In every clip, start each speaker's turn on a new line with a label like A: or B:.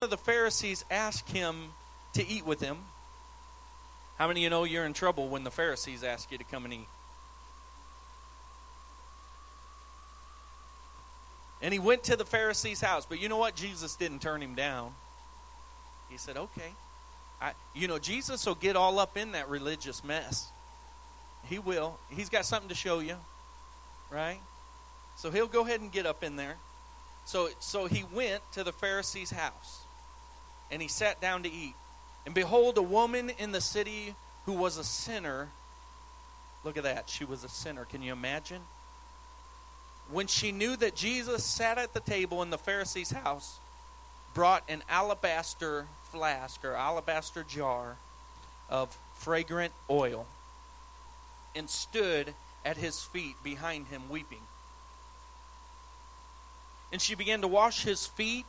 A: of the Pharisees asked him to eat with him. How many of you know you're in trouble when the Pharisees ask you to come and eat? And he went to the Pharisee's house. But you know what? Jesus didn't turn him down. He said, okay. I, you know, Jesus will get all up in that religious mess. He will. He's got something to show you, right? So he'll go ahead and get up in there. So, so he went to the Pharisee's house and he sat down to eat. And behold, a woman in the city who was a sinner. Look at that. She was a sinner. Can you imagine? When she knew that Jesus sat at the table in the Pharisee's house, brought an alabaster flask or alabaster jar of fragrant oil and stood at his feet behind him weeping. And she began to wash his feet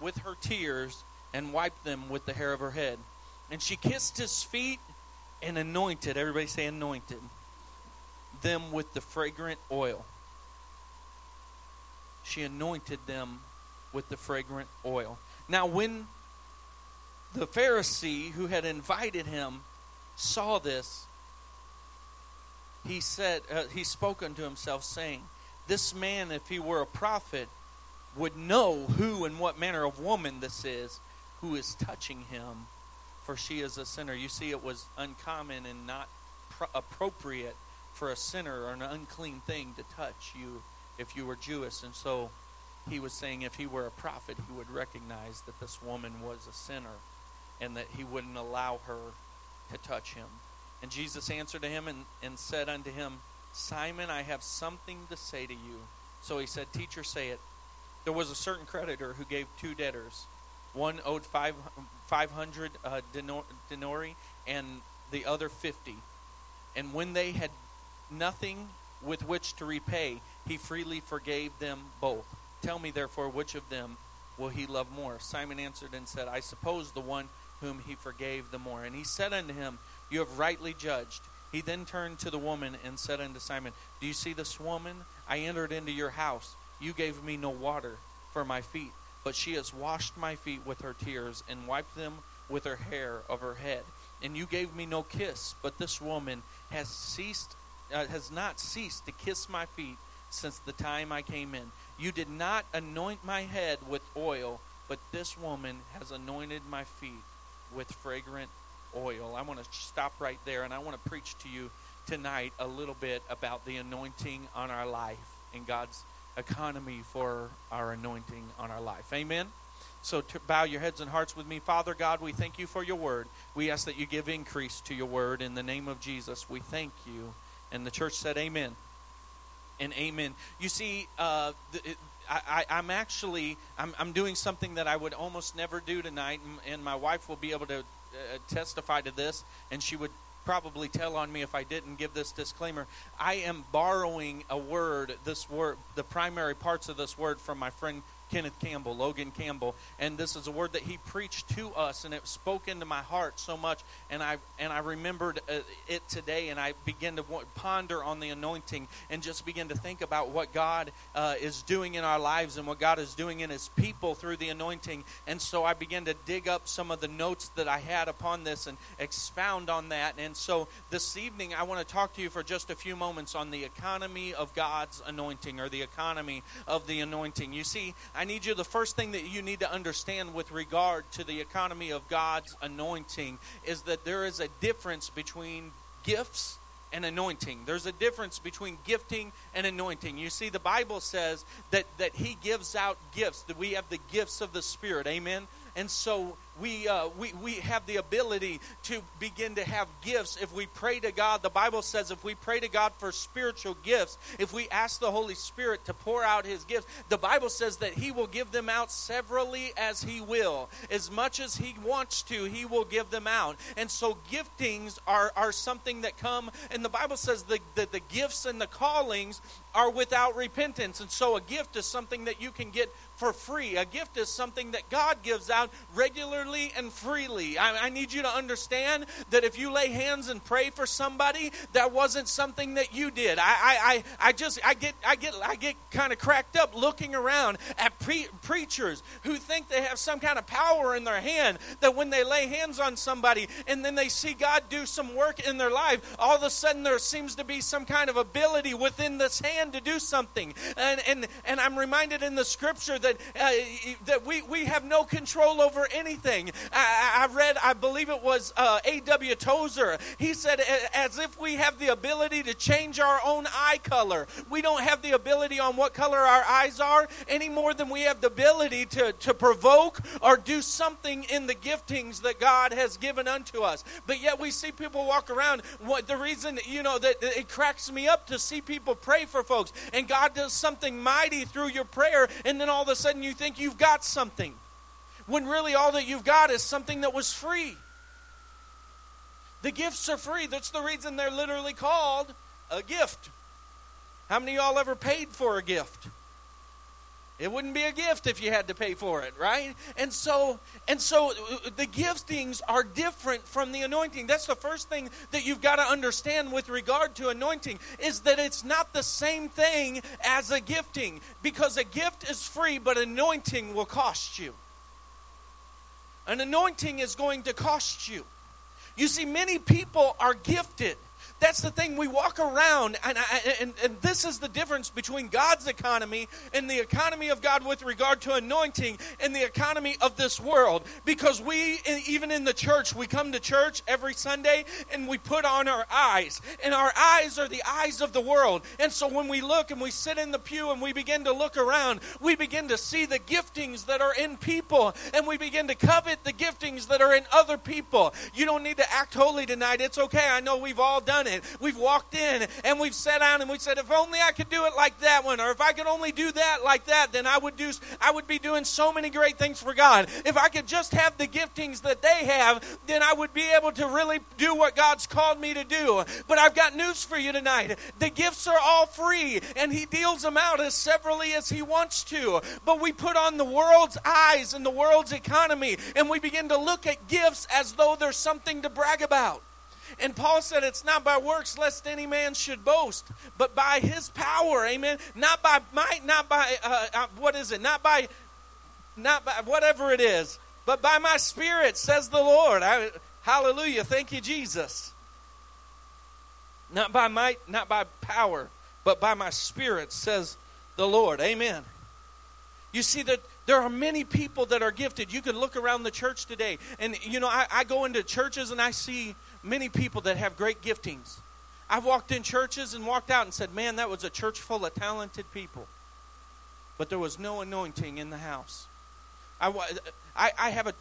A: with her tears and wiped them with the hair of her head. And she kissed his feet and anointed, everybody say anointed, them with the fragrant oil. She anointed them with the fragrant oil. Now, when the Pharisee who had invited him saw this, he said, uh, he spoke unto himself, saying, This man, if he were a prophet, would know who and what manner of woman this is who is touching him, for she is a sinner. You see, it was uncommon and not pro- appropriate for a sinner or an unclean thing to touch you if you were Jewish. And so he was saying if he were a prophet, he would recognize that this woman was a sinner and that he wouldn't allow her to touch him. And Jesus answered to him and, and said unto him, Simon, I have something to say to you. So he said, Teacher, say it. There was a certain creditor who gave two debtors. One owed five, 500 uh, denarii and the other 50. And when they had nothing with which to repay, he freely forgave them both. Tell me, therefore, which of them will he love more? Simon answered and said, I suppose the one whom he forgave the more. And he said unto him, You have rightly judged. He then turned to the woman and said unto Simon, Do you see this woman? I entered into your house. You gave me no water for my feet but she has washed my feet with her tears and wiped them with her hair of her head. And you gave me no kiss, but this woman has ceased, uh, has not ceased to kiss my feet since the time I came in. You did not anoint my head with oil, but this woman has anointed my feet with fragrant oil. I want to stop right there, and I want to preach to you tonight a little bit about the anointing on our life and God's economy for our anointing on our life. Amen. So bow your heads and hearts with me. Father God, we thank you for your word. We ask that you give increase to your word in the name of Jesus. We thank you. And the church said, Amen. And amen. You see, uh, I, am actually I'm, I'm, doing something that I would almost never do tonight, and, and my wife will be able to uh, testify to this, and she would probably tell on me if I didn't give this disclaimer. I am borrowing a word, this word, the primary parts of this word from my friend Kenneth Campbell, Logan Campbell, and this is a word that he preached to us, and it spoke into my heart so much. And I and I remembered uh, it today, and I began to ponder on the anointing, and just begin to think about what God uh, is doing in our lives and what God is doing in His people through the anointing. And so I began to dig up some of the notes that I had upon this and expound on that. And so this evening, I want to talk to you for just a few moments on the economy of God's anointing, or the economy of the anointing. You see. I need you, the first thing that you need to understand with regard to the economy of God's anointing is that there is a difference between gifts and anointing. There's a difference between gifting and anointing. You see, the Bible says that, that He gives out gifts, that we have the gifts of the Spirit. Amen? And so we, uh, we, we have the ability to begin to have gifts if we pray to God. The Bible says if we pray to God for spiritual gifts, if we ask the Holy Spirit to pour out His gifts, the Bible says that He will give them out severally as He will. As much as He wants to, He will give them out. And so giftings are, are something that come, and the Bible says that the, the gifts and the callings are without repentance. And so a gift is something that you can get for free. A gift is something that God gives out regularly and freely. I, I, need you to understand that if you lay hands and pray for somebody, that wasn't something that you did. I, I, I, I just I get I get I get kind of cracked up looking around at pre- preachers who think they have some kind of power in their hand that when they lay hands on somebody and then they see God do some work in their life, all of a sudden there seems to be some kind of ability within this hand to do something. And, and, and I'm reminded in the scripture that, uh, that we, we have no control over anything. I, I read, I believe it was uh, A.W. Tozer. He said, as if we have the ability to change our own eye color. We don't have the ability on what color our eyes are any more than we have the ability to, to provoke or do something in the giftings that God has given unto us. But yet we see people walk around. What the reason, you know, that it cracks me up to see people pray for folks and God does something mighty through your prayer, and then all of a sudden you think you've got something. When really all that you've got is something that was free. The gifts are free. That's the reason they're literally called a gift. How many of y'all ever paid for a gift? It wouldn't be a gift if you had to pay for it, right? And so and so the giftings are different from the anointing. That's the first thing that you've got to understand with regard to anointing is that it's not the same thing as a gifting because a gift is free but anointing will cost you. An anointing is going to cost you. You see many people are gifted that's the thing. We walk around, and, and, and this is the difference between God's economy and the economy of God with regard to anointing and the economy of this world. Because we, even in the church, we come to church every Sunday and we put on our eyes. And our eyes are the eyes of the world. And so when we look and we sit in the pew and we begin to look around, we begin to see the giftings that are in people and we begin to covet the giftings that are in other people. You don't need to act holy tonight. It's okay. I know we've all done done it. We've walked in and we've sat down and we said, if only I could do it like that one, or if I could only do that like that, then I would do. I would be doing so many great things for God. If I could just have the giftings that they have, then I would be able to really do what God's called me to do. But I've got news for you tonight. The gifts are all free, and He deals them out as severally as He wants to. But we put on the world's eyes and the world's economy, and we begin to look at gifts as though there's something to brag about. And Paul said, It's not by works, lest any man should boast, but by his power. Amen. Not by might, not by, uh, uh, what is it? Not by, not by whatever it is, but by my spirit, says the Lord. I, hallelujah. Thank you, Jesus. Not by might, not by power, but by my spirit, says the Lord. Amen. You see that there are many people that are gifted. You can look around the church today, and you know, I, I go into churches and I see many people that have great giftings. I've walked in churches and walked out and said, Man, that was a church full of talented people. But there was no anointing in the house. I, I, I, have a,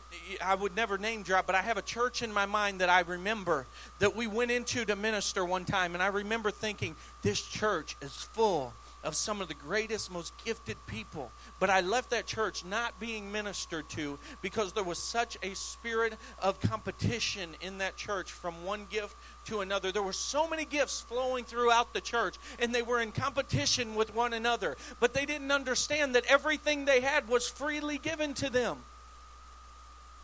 A: I would never name drop, but I have a church in my mind that I remember that we went into to minister one time, and I remember thinking, this church is full of some of the greatest, most gifted people. But I left that church not being ministered to because there was such a spirit of competition in that church from one gift to another. There were so many gifts flowing throughout the church, and they were in competition with one another. But they didn't understand that everything they had was freely given to them.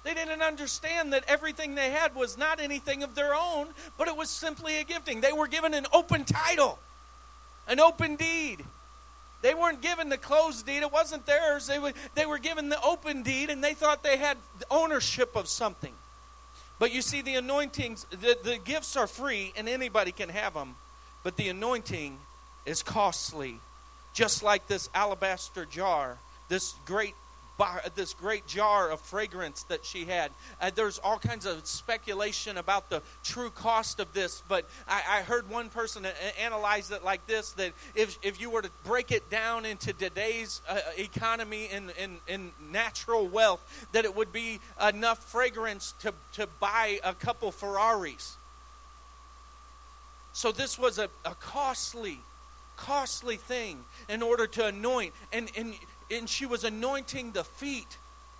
A: They didn't understand that everything they had was not anything of their own, but it was simply a gifting. They were given an open title an open deed. They weren't given the closed deed, it wasn't theirs. They were, they were given the open deed, and they thought they had ownership of something. But you see, the anointings, the, the gifts are free, and anybody can have them. But the anointing is costly. Just like this alabaster jar, this great this great jar of fragrance that she had. Uh, there's all kinds of speculation about the true cost of this, but I, I heard one person analyze it like this that if, if you were to break it down into today's uh, economy and in natural wealth, that it would be enough fragrance to, to buy a couple Ferraris. So this was a, a costly costly thing in order to anoint. And, and and she was anointing the feet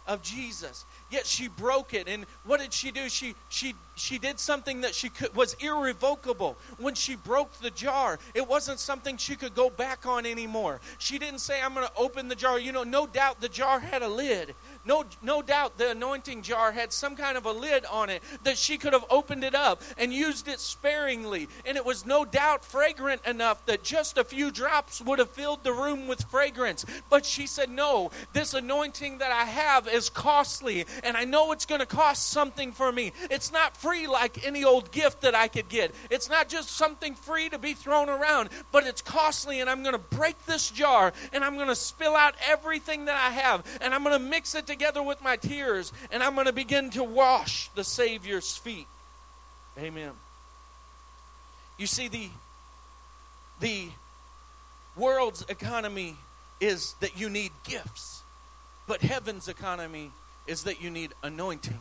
A: of Jesus. Yet she broke it. And what did she do? She she she did something that she could was irrevocable. When she broke the jar, it wasn't something she could go back on anymore. She didn't say, I'm gonna open the jar. You know, no doubt the jar had a lid. No, no doubt the anointing jar had some kind of a lid on it that she could have opened it up and used it sparingly. And it was no doubt fragrant enough that just a few drops would have filled the room with fragrance. But she said, No, this anointing that I have is costly, and I know it's going to cost something for me. It's not free like any old gift that I could get, it's not just something free to be thrown around, but it's costly, and I'm going to break this jar and I'm going to spill out everything that I have, and I'm going to mix it together with my tears, and I'm going to begin to wash the Savior's feet. Amen. You see, the, the world's economy is that you need gifts, but heaven's economy is that you need anointing.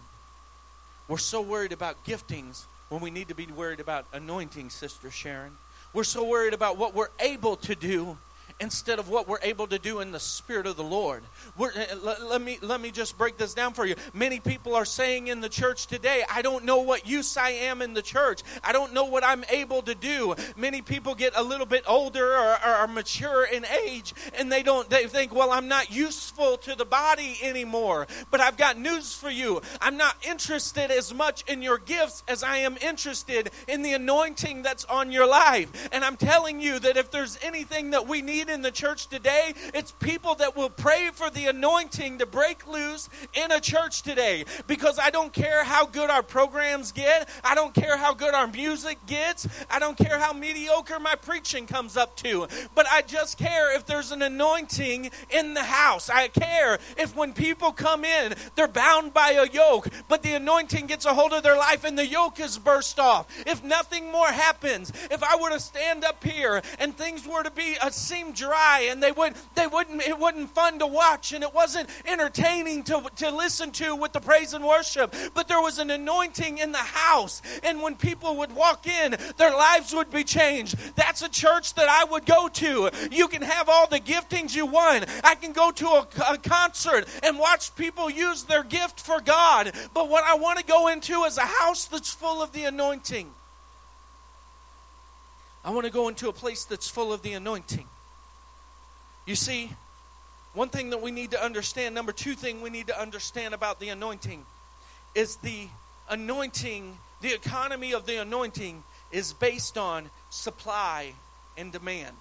A: We're so worried about giftings when we need to be worried about anointing, Sister Sharon. We're so worried about what we're able to do instead of what we're able to do in the spirit of the Lord. Let, eh, let, me let me just break this down for you. Many people are saying in the church today, I don't know what use I am in the church. I don't know what I'm able to do. Many people get a little bit older or, or are mature in age and they don't they think, well, I'm not useful to the body anymore. But I've got news for you. I'm not interested as much in your gifts as I am interested in the anointing that's on your life. And I'm telling you that if there's anything that we need in the church today, it's people that will pray for the anointing to break loose in a church today. Because I don't care how good our programs get, I don't care how good our music gets, I don't care how mediocre my preaching comes up to, but I just care if there's an anointing in the house. I care if when people come in, they're bound by a yoke, but the anointing gets a hold of their life and the yoke is burst off. If nothing more happens, if I were to stand up here and things were to be a uh, seem dry and they would they wouldn't it wasn't fun to watch and it wasn't entertaining to, to listen to with the praise and worship. But there was an anointing in the house and when people would walk in their lives would be changed. That's a church that I would go to. You can have all the giftings you want. I can go to a, a concert and watch people use their gift for God. But what I want to go into is a house that's full of the anointing. I want to go into a place that's full of the anointing. You see, one thing that we need to understand, number two thing we need to understand about the anointing is the anointing, the economy of the anointing is based on supply and demand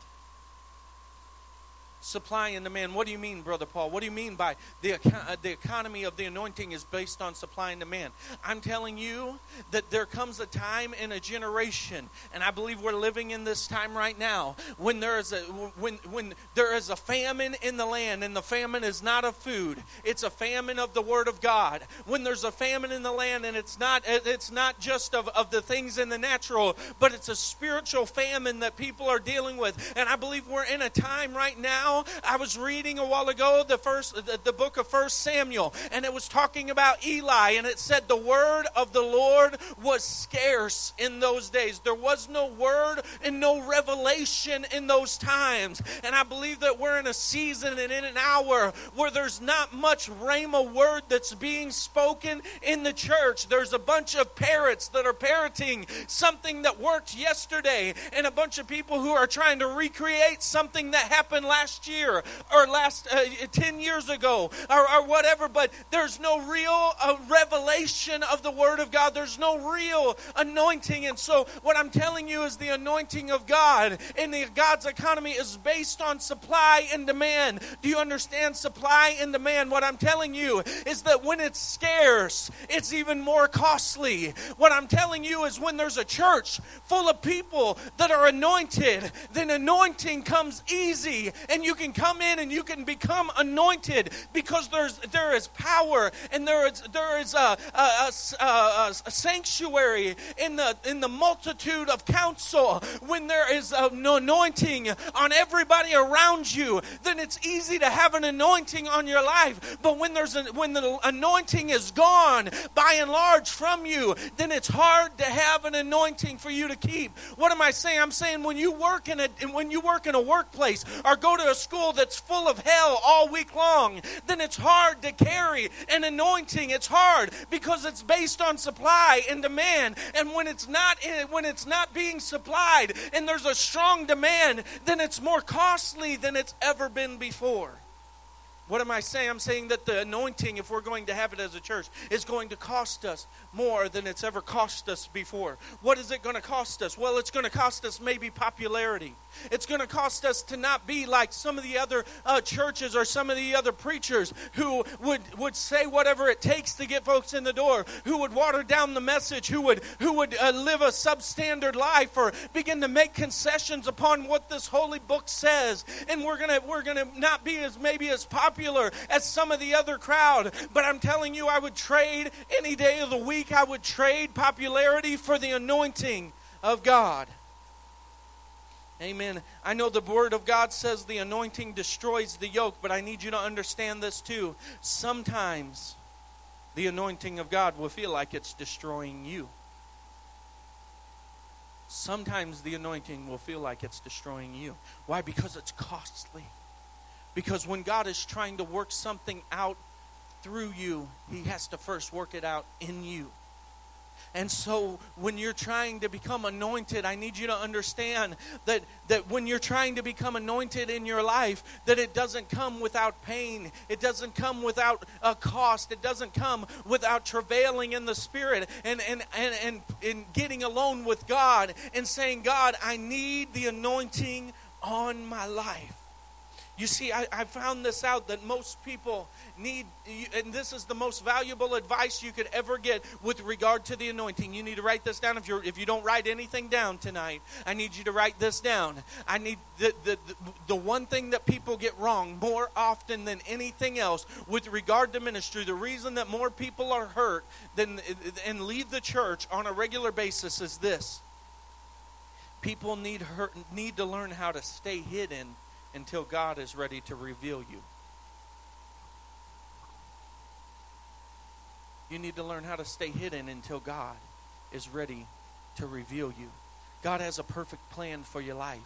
A: supply and demand. What do you mean, Brother Paul? What do you mean by the, uh, the economy of the anointing is based on supply and demand? I'm telling you that there comes a time in a generation, and I believe we're living in this time right now, when there is a when when there is a famine in the land, and the famine is not of food; it's a famine of the Word of God. When there's a famine in the land, and it's not it's not just of, of the things in the natural, but it's a spiritual famine that people are dealing with. And I believe we're in a time right now now. I was reading a while ago the first the, the book of First Samuel, and it was talking about Eli, and it said the word of the Lord was scarce in those days. There was no word and no revelation in those times. And I believe that we're in a season and in an hour where there's not much rhema word that's being spoken in the church. There's a bunch of parrots that are parroting something that worked yesterday, and a bunch of people who are trying to recreate something that happened last last year or last uh, 10 years ago or, or, whatever, but there's no real uh, revelation of the Word of God. There's no real anointing. And so, what I'm telling you is the anointing of God in the God's economy is based on supply and demand. Do you understand supply and demand? What I'm telling you is that when it's scarce, it's even more costly. What I'm telling you is when there's a church full of people that are anointed, then anointing comes easy and you you can come in and you can become anointed because there's there is power and there is there is a, a, a, a sanctuary in the in the multitude of counsel. When there is an anointing on everybody around you, then it's easy to have an anointing on your life. But when there's a, when the anointing is gone by and large from you, then it's hard to have an anointing for you to keep. What am I saying? I'm saying when you work in a when you work in a workplace or go to a school that's full of hell all week long, then it's hard to carry an anointing. It's hard because it's based on supply and demand. And when it's not eh, when it's not being supplied and there's a strong demand, then it's more costly than it's ever been before. What am I saying? I'm saying that the anointing, if we're going to have it as a church, is going to cost us more than it's ever cost us before. What is it going to cost us? Well, it's going to cost us maybe popularity. It's going to cost us to not be like some of the other uh, churches or some of the other preachers who would, would say whatever it takes to get folks in the door, who would water down the message, who would, who would uh, live a substandard life or begin to make concessions upon what this holy book says. And we're going to we're going to not be as maybe as popular as some of the other crowd, but I'm telling you I would trade any day of the week I would trade popularity for the anointing of God. Amen. I know the Word of God says the anointing destroys the yoke, but I need you to understand this too. Sometimes the anointing of God will feel like it's destroying you. Sometimes the anointing will feel like it's destroying you. Why? Because it's costly. Because when God is trying to work something out through you, He has to first work it out in you. And so when you're trying to become anointed, I need you to understand that, that when you're trying to become anointed in your life, that it doesn't come without pain. It doesn't come without a cost. It doesn't come without travailing in the spirit and, and, and, and, and getting alone with God and saying, God, I need the anointing on my life. You see, I, I, found this out that most people need, and this is the most valuable advice you could ever get with regard to the anointing. You need to write this down. If you if you don't write anything down tonight, I need you to write this down. I need the, the the the one thing that people get wrong more often than anything else with regard to ministry. The reason that more people are hurt than and leave the church on a regular basis is this. People need hurt, need to learn how to stay hidden until God is ready to reveal you. You need to learn how to stay hidden until God is ready to reveal you. God has a perfect plan for your life,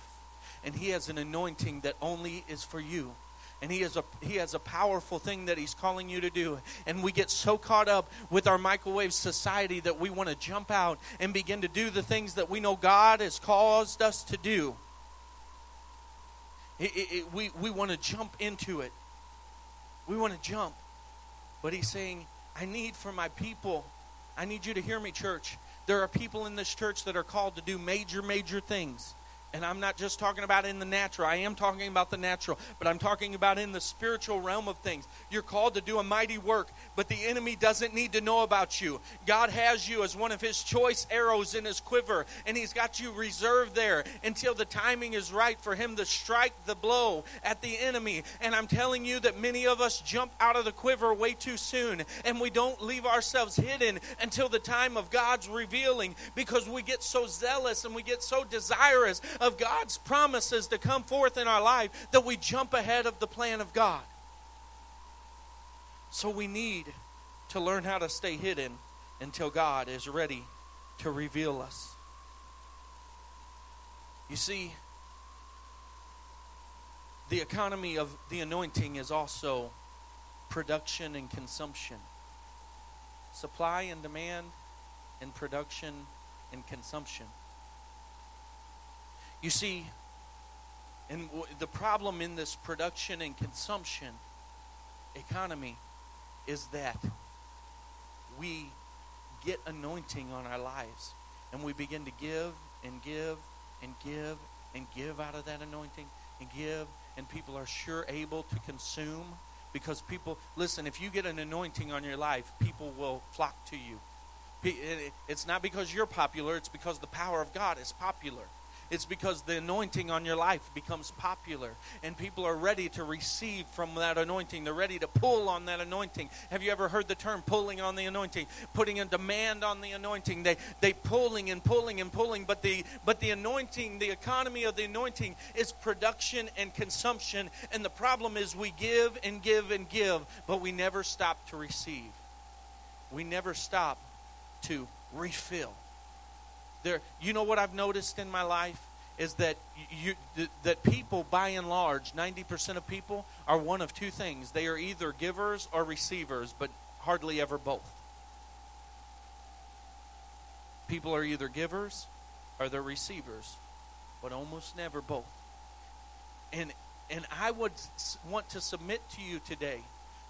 A: and He has an anointing that only is for you. And he has a he has a powerful thing that he's calling you to do. And we get so caught up with our microwave society that we want to jump out and begin to do the things that we know God has caused us to do. It, it, it, we we want to jump into it. We want to jump. But he's saying, I need for my people, I need you to hear me, church. There are people in this church that are called to do major, major things. And I'm not just talking about in the natural. I am talking about the natural, but I'm talking about in the spiritual realm of things. You're called to do a mighty work, but the enemy doesn't need to know about you. God has you as one of his choice arrows in his quiver, and he's got you reserved there until the timing is right for him to strike the blow at the enemy. And I'm telling you that many of us jump out of the quiver way too soon, and we don't leave ourselves hidden until the time of God's revealing because we get so zealous and we get so desirous of God's promises to come forth in our life that we jump ahead of the plan of God. So we need to learn how to stay hidden until God is ready to reveal us. You see, the economy of the anointing is also production and consumption. Supply and demand, and production and consumption. You see, and the problem in this production and consumption economy is that we get anointing on our lives and we begin to give and give and give and give out of that anointing and give and people are sure able to consume because people listen if you get an anointing on your life people will flock to you. It's not because you're popular it's because the power of god is popular it's because the anointing on your life becomes popular and people are ready to receive from that anointing. They're ready to pull on that anointing. Have you ever heard the term pulling on the anointing? Putting a demand on the anointing. They they pulling and pulling and pulling, but the but the anointing, the economy of the anointing is production and consumption. And the problem is we give and give and give, but we never stop to receive. We never stop to refill. There, you know what I've noticed in my life is that you that people, by and large, ninety percent of people are one of two things: they are either givers or receivers, but hardly ever both. People are either givers or they're receivers, but almost never both. And And I would want to submit to you today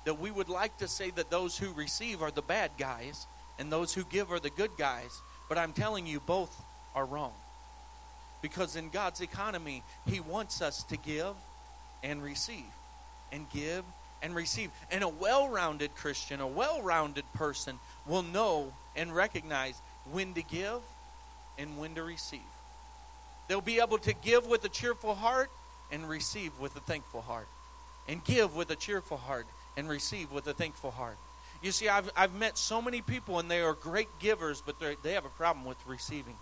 A: that we would like to say that those who receive are the bad guys and those who give are the good guys. But I'm telling you, both are wrong. Because in God's economy, He wants us to give and receive, and give and receive. And a well rounded Christian, a well rounded person, will know and recognize when to give and when to receive. They'll be able to give with a cheerful heart and receive with a thankful heart. And give with a cheerful heart and receive with a thankful heart. You see, I've, I've met so many people and they are great givers, but they have a problem with receiving.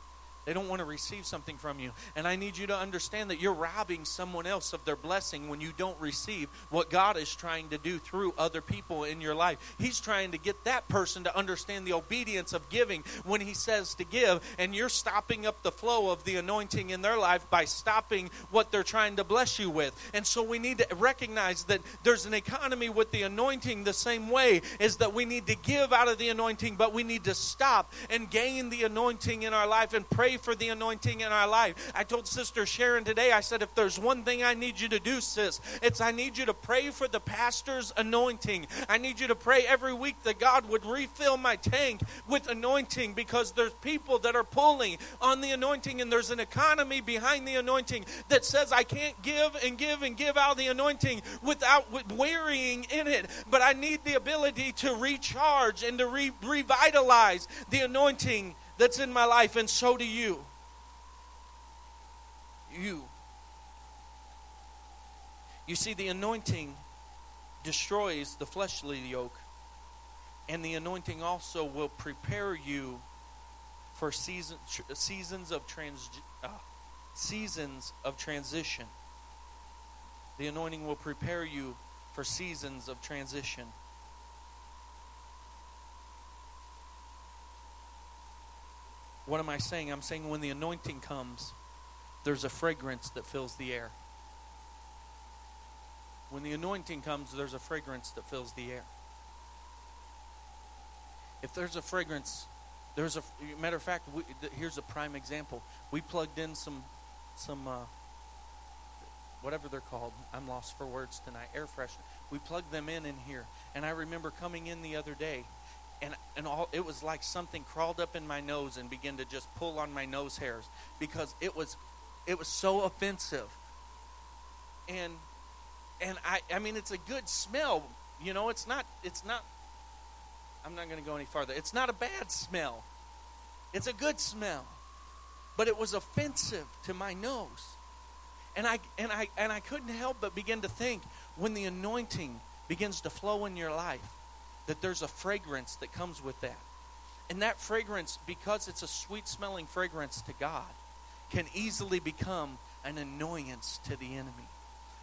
A: They don't want to receive something from you. And I need you to understand that you're robbing someone else of their blessing when you don't receive what God is trying to do through other people in your life. He's trying to get that person to understand the obedience of giving when He says to give, and you're stopping up the flow of the anointing in their life by stopping what they're trying to bless you with. And so we need to recognize that there's an economy with the anointing the same way is that we need to give out of the anointing, but we need to stop and gain the anointing in our life and pray pray for the anointing in our life. I told Sister Sharon today, I said, if there's one thing I need you to do, sis, it's I need you to pray for the pastor's anointing. I need you to pray every week that God would refill my tank with anointing because there's people that are pulling on the anointing and there's an economy behind the anointing that says I can't give and give and give out the anointing without wearying in it. But I need the ability to recharge and to re- revitalize the anointing that's in my life, and so do you. You. You see, the anointing destroys the fleshly yoke, and the anointing also will prepare you for season, seasons of trans, uh, seasons of transition. The anointing will prepare you for seasons of transition. What am I saying? I'm saying when the anointing comes, there's a fragrance that fills the air. When the anointing comes, there's a fragrance that fills the air. If there's a fragrance, there's a matter of fact. We, here's a prime example. We plugged in some, some, uh, whatever they're called. I'm lost for words tonight. Air freshener. We plugged them in in here, and I remember coming in the other day, and and all it was like something crawled up in my nose and began to just pull on my nose hairs because it was it was so offensive. And and i i mean it's a good smell you know it's not it's not i'm not going to go any farther. It's not a bad smell. It's a good smell but it was offensive to my nose. And i and i and i couldn't help but begin to think when the anointing begins to flow in your life that there's a fragrance that comes with that. And that fragrance, because it's a sweet smelling fragrance to God, can easily become an annoyance to the enemy.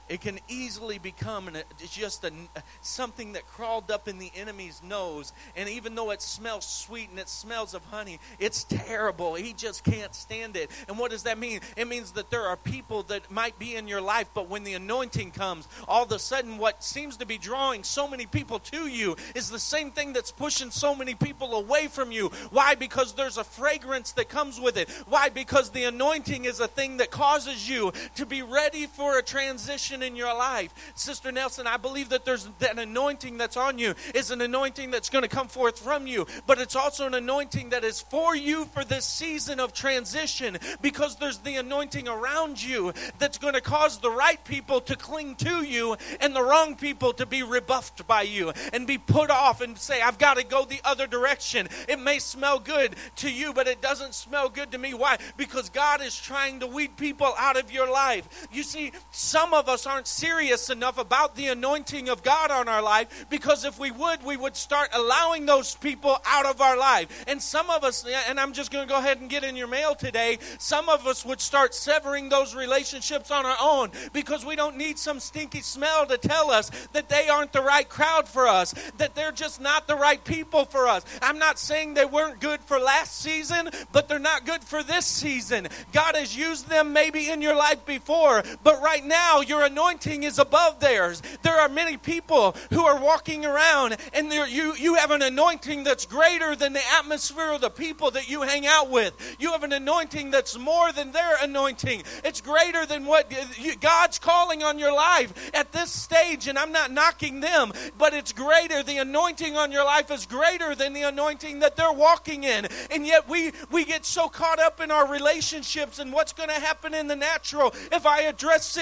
A: It can easily become an, just a, something that crawled up in the enemy's nose. And even though it smells sweet and it smells of honey, it's terrible. He just can't stand it. And what does that mean? It means that there are people that might be in your life, but when the anointing comes, all of a sudden what seems to be drawing so many people to you is the same thing that's pushing so many people away from you. Why? Because there's a fragrance that comes with it. Why? Because the anointing is a thing that causes you to be ready for a transition in your life. Sister Nelson, I believe that there's that anointing that's on you is an anointing that's going to come forth from you, but it's also an anointing that is for you for this season of transition because there's the anointing around you that's going to cause the right people to cling to you and the wrong people to be rebuffed by you and be put off and say, I've got to go the other direction. It may smell good to you, but it doesn't smell good to me. Why? Because God is trying to weed people out of your life. You see, some of us aren't serious enough about the anointing of God on our life because if we would, we would start allowing those people out of our life. And some of us, and I'm just going to go ahead and get in your mail today, some of us would start severing those relationships on our own because we don't need some stinky smell to tell us that they aren't the right crowd for us, that they're just not the right people for us. I'm not saying they weren't good for last season, but they're not good for this season. God has used them maybe in your life before, but right now you're a anointing is above theirs. There are many people who are walking around and you, you have an anointing that's greater than the atmosphere of the people that you hang out with. You have an anointing that's more than their anointing. It's greater than what God's calling on your life at this stage. And I'm not knocking them, but it's greater. The anointing on your life is greater than the anointing that they're walking in. And yet we, we get so caught up in our relationships and what's going to happen in the natural if I address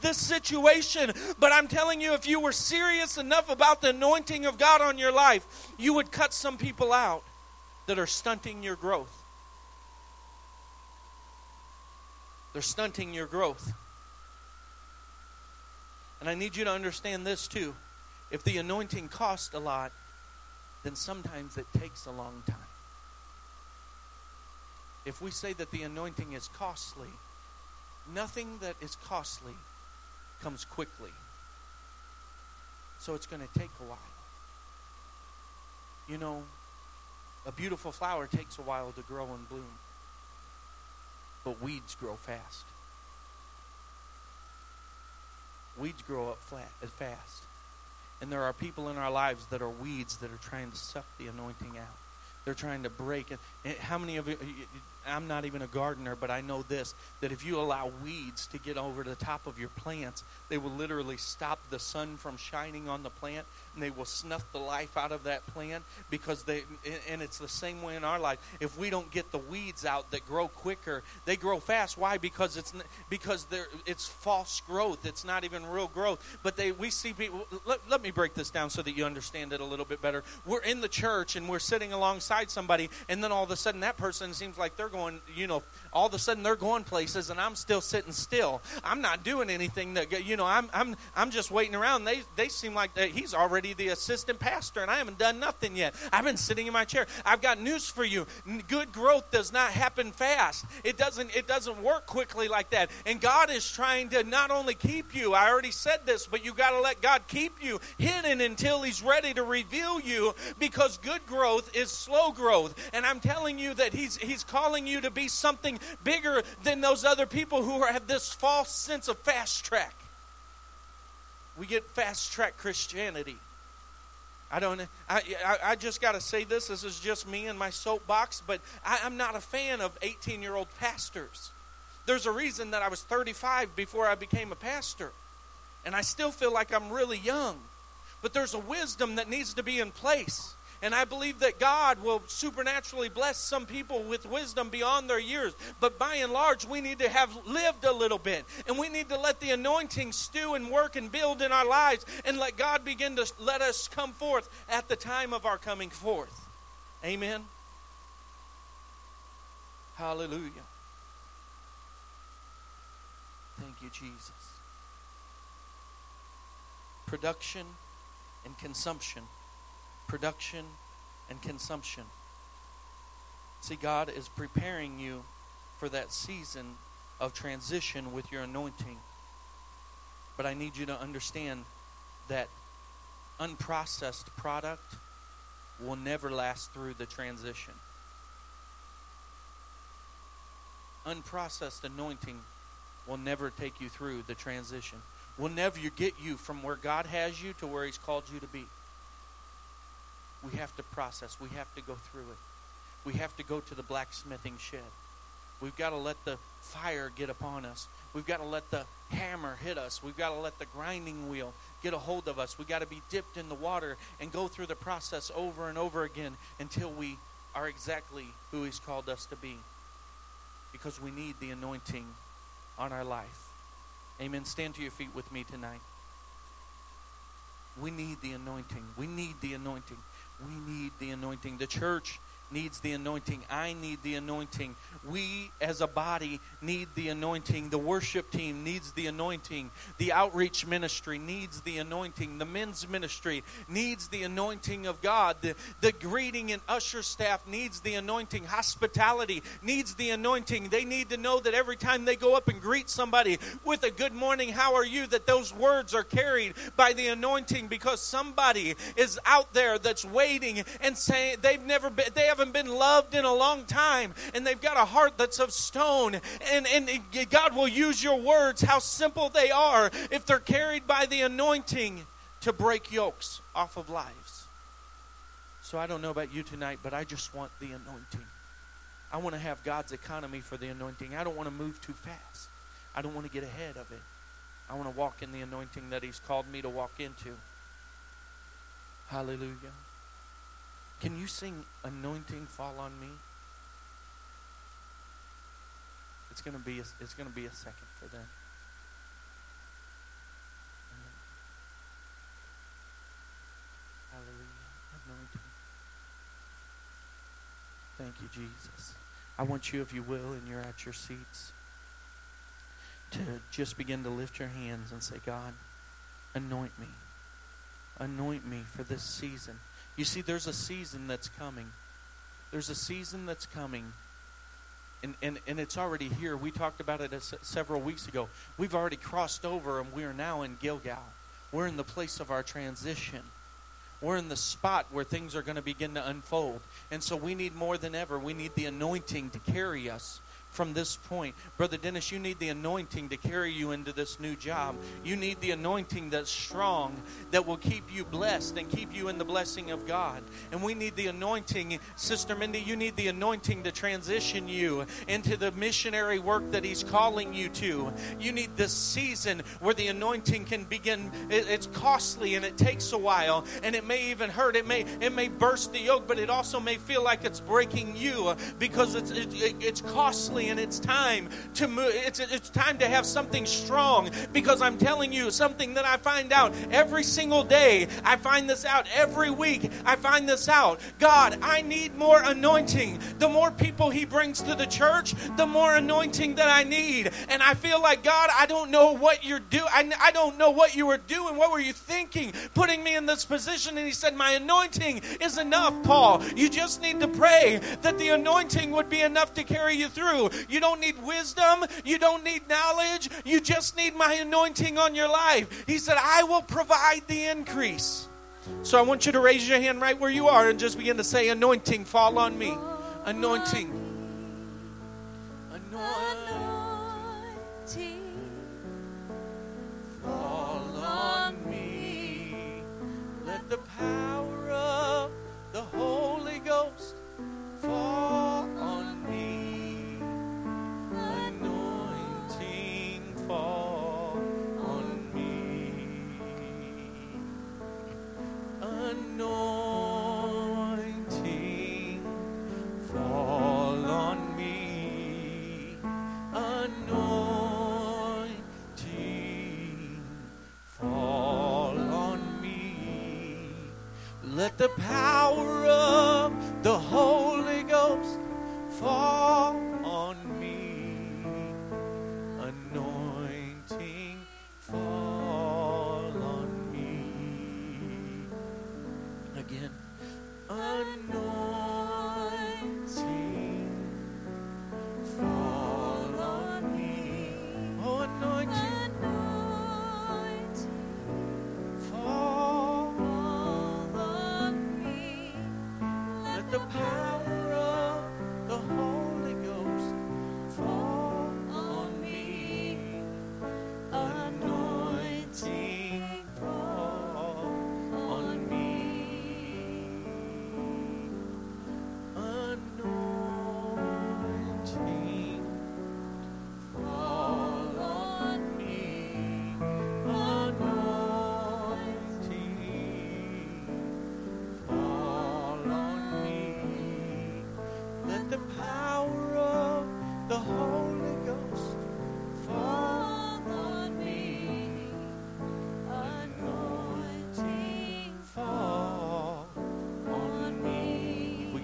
A: this situation. But I'm telling you, if you were serious enough about the anointing of God on your life, you would cut some people out that are stunting your growth. They're stunting your growth. And I need you to understand this too. If the anointing costs a lot, then sometimes it takes a long time. If we say that the anointing is costly, nothing that is costly comes quickly. So it's going to take a while. You know, a beautiful flower takes a while to grow and bloom, but weeds grow fast. Weeds grow up flat, uh, fast. And there are people in our lives that are weeds that are trying to suck the anointing out. They're trying to break it. Eh, how many of you, eh, eh, I'm not even a gardener, but I know this that if you allow weeds to get over the top of your plants, they will literally stop the sun from shining on the plant and they will snuff the life out of that plant because they and it's the same way in our life. If we don't get the weeds out that grow quicker they grow fast. Why? Because it's because they're it's false growth. It's not even real growth. But they we see people let, let me break this down so that you understand it a little bit better. We're in the church and we're sitting alongside somebody and then all of a sudden that person seems like they're going you know all of a sudden they're going places and I'm still sitting still I'm not doing anything that you know I'm I'm I'm just waiting around they they seem like he's already the assistant pastor and I haven't done nothing yet. I've been sitting in my chair. I've got news for you. Good growth does not happen fast. It doesn't it doesn't work quickly like that. And God is trying to not only keep you, I already said this, but you got to let God keep you hidden until he's ready to reveal you because good growth is slow growth. And I'm telling you that he's he's calling you to be something bigger than those other people who have this false sense of fast track. We get fast track Christianity. I don't. I, I, I just got to say this. This is just me and my soapbox, but I, I'm not a fan of 18 year old pastors. There's a reason that I was 35 before I became a pastor, and I still feel like I'm really young. But there's a wisdom that needs to be in place. And I believe that God will supernaturally bless some people with wisdom beyond their years. But by and large, we need to have lived a little bit. And we need to let the anointing stew and work and build in our lives and let God begin to let us come forth at the time of our coming forth. Amen. Hallelujah. Thank you, Jesus. Production and consumption production, and consumption. See, God is preparing you for that season of transition with your anointing. But I need you to understand that unprocessed product will never last through the transition. Unprocessed anointing will never take you through the transition. Will never get you from where God has you to where He's called you to be. We have to process. We have to go through it. We have to go to the blacksmithing shed. We've got to let the fire get upon us. We've got to let the hammer hit us. We've got to let the grinding wheel get a hold of us. We've got to be dipped in the water and go through the process over and over again until we are exactly who He's called us to be. Because we need the anointing on our life. Amen. Stand to your feet with me tonight. We need the anointing. We need the anointing. We need the anointing. The church needs the anointing. I need the anointing. We as a body need the anointing. The worship team needs the anointing. The outreach ministry needs the anointing. The men's ministry needs the anointing of God. The, the greeting and usher staff needs the anointing. Hospitality needs the anointing. They need to know that every time they go up and greet somebody with a good morning, how are you, that those words are carried by the anointing because somebody is out there that's waiting and saying they've never been, they haven't been loved loved in a long time and they've got a heart that's of stone. And, and God will use your words, how simple they are, if they're carried by the anointing to break yokes off of lives. So I don't know about you tonight, but I just want the anointing. I want to have God's economy for the anointing. I don't want to move too fast. I don't want to get ahead of it. I want to walk in the anointing that He's called me to walk into. Hallelujah. Can you sing Anointing Fall on Me? It's going to be a, it's to be a second for them. Hallelujah. Anointing. Thank you, Jesus. I want you, if you will, and you're at your seats, to just begin to lift your hands and say, God, anoint me. Anoint me for this season. You see, there's a season that's coming. There's a season that's coming. And, and, and it's already here. We talked about it several weeks ago. We've already crossed over and we are now in Gilgal. We're in the place of our transition. We're in the spot where things are going to begin to unfold. And so we need more than ever, we need the anointing to carry us from this point. Brother Dennis, you need the anointing to carry you into this new job. You need the anointing that's strong, that will keep you blessed and keep you in the blessing of God. And we need the anointing, Sister Mindy, you need the anointing to transition you into the missionary work that He's calling you to. You need this season where the anointing can begin. It's costly and it takes a while and it may even hurt. It may, it may burst the yoke, but it also may feel like it's breaking you because it's, it, it's costly and it's time to move. It's, it's time to have something strong because I'm telling you something that I find out every single day. I find this out every week. I find this out. God, I need more anointing. The more people He brings to the church, the more anointing that I need. And I feel like, God, I don't know what you're doing. I, I don't know what you were doing. What were you thinking? Putting me in this position. And He said, My anointing is enough, Paul. You just need to pray that the anointing would be enough to carry you through. You don't need wisdom. You don't need knowledge. You just need my anointing on your life. He said, I will provide the increase. So I want you to raise your hand right where you are and just begin to say, Anointing, fall on me. Anointing. Anointing. Fall on me. Let the power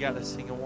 A: on me.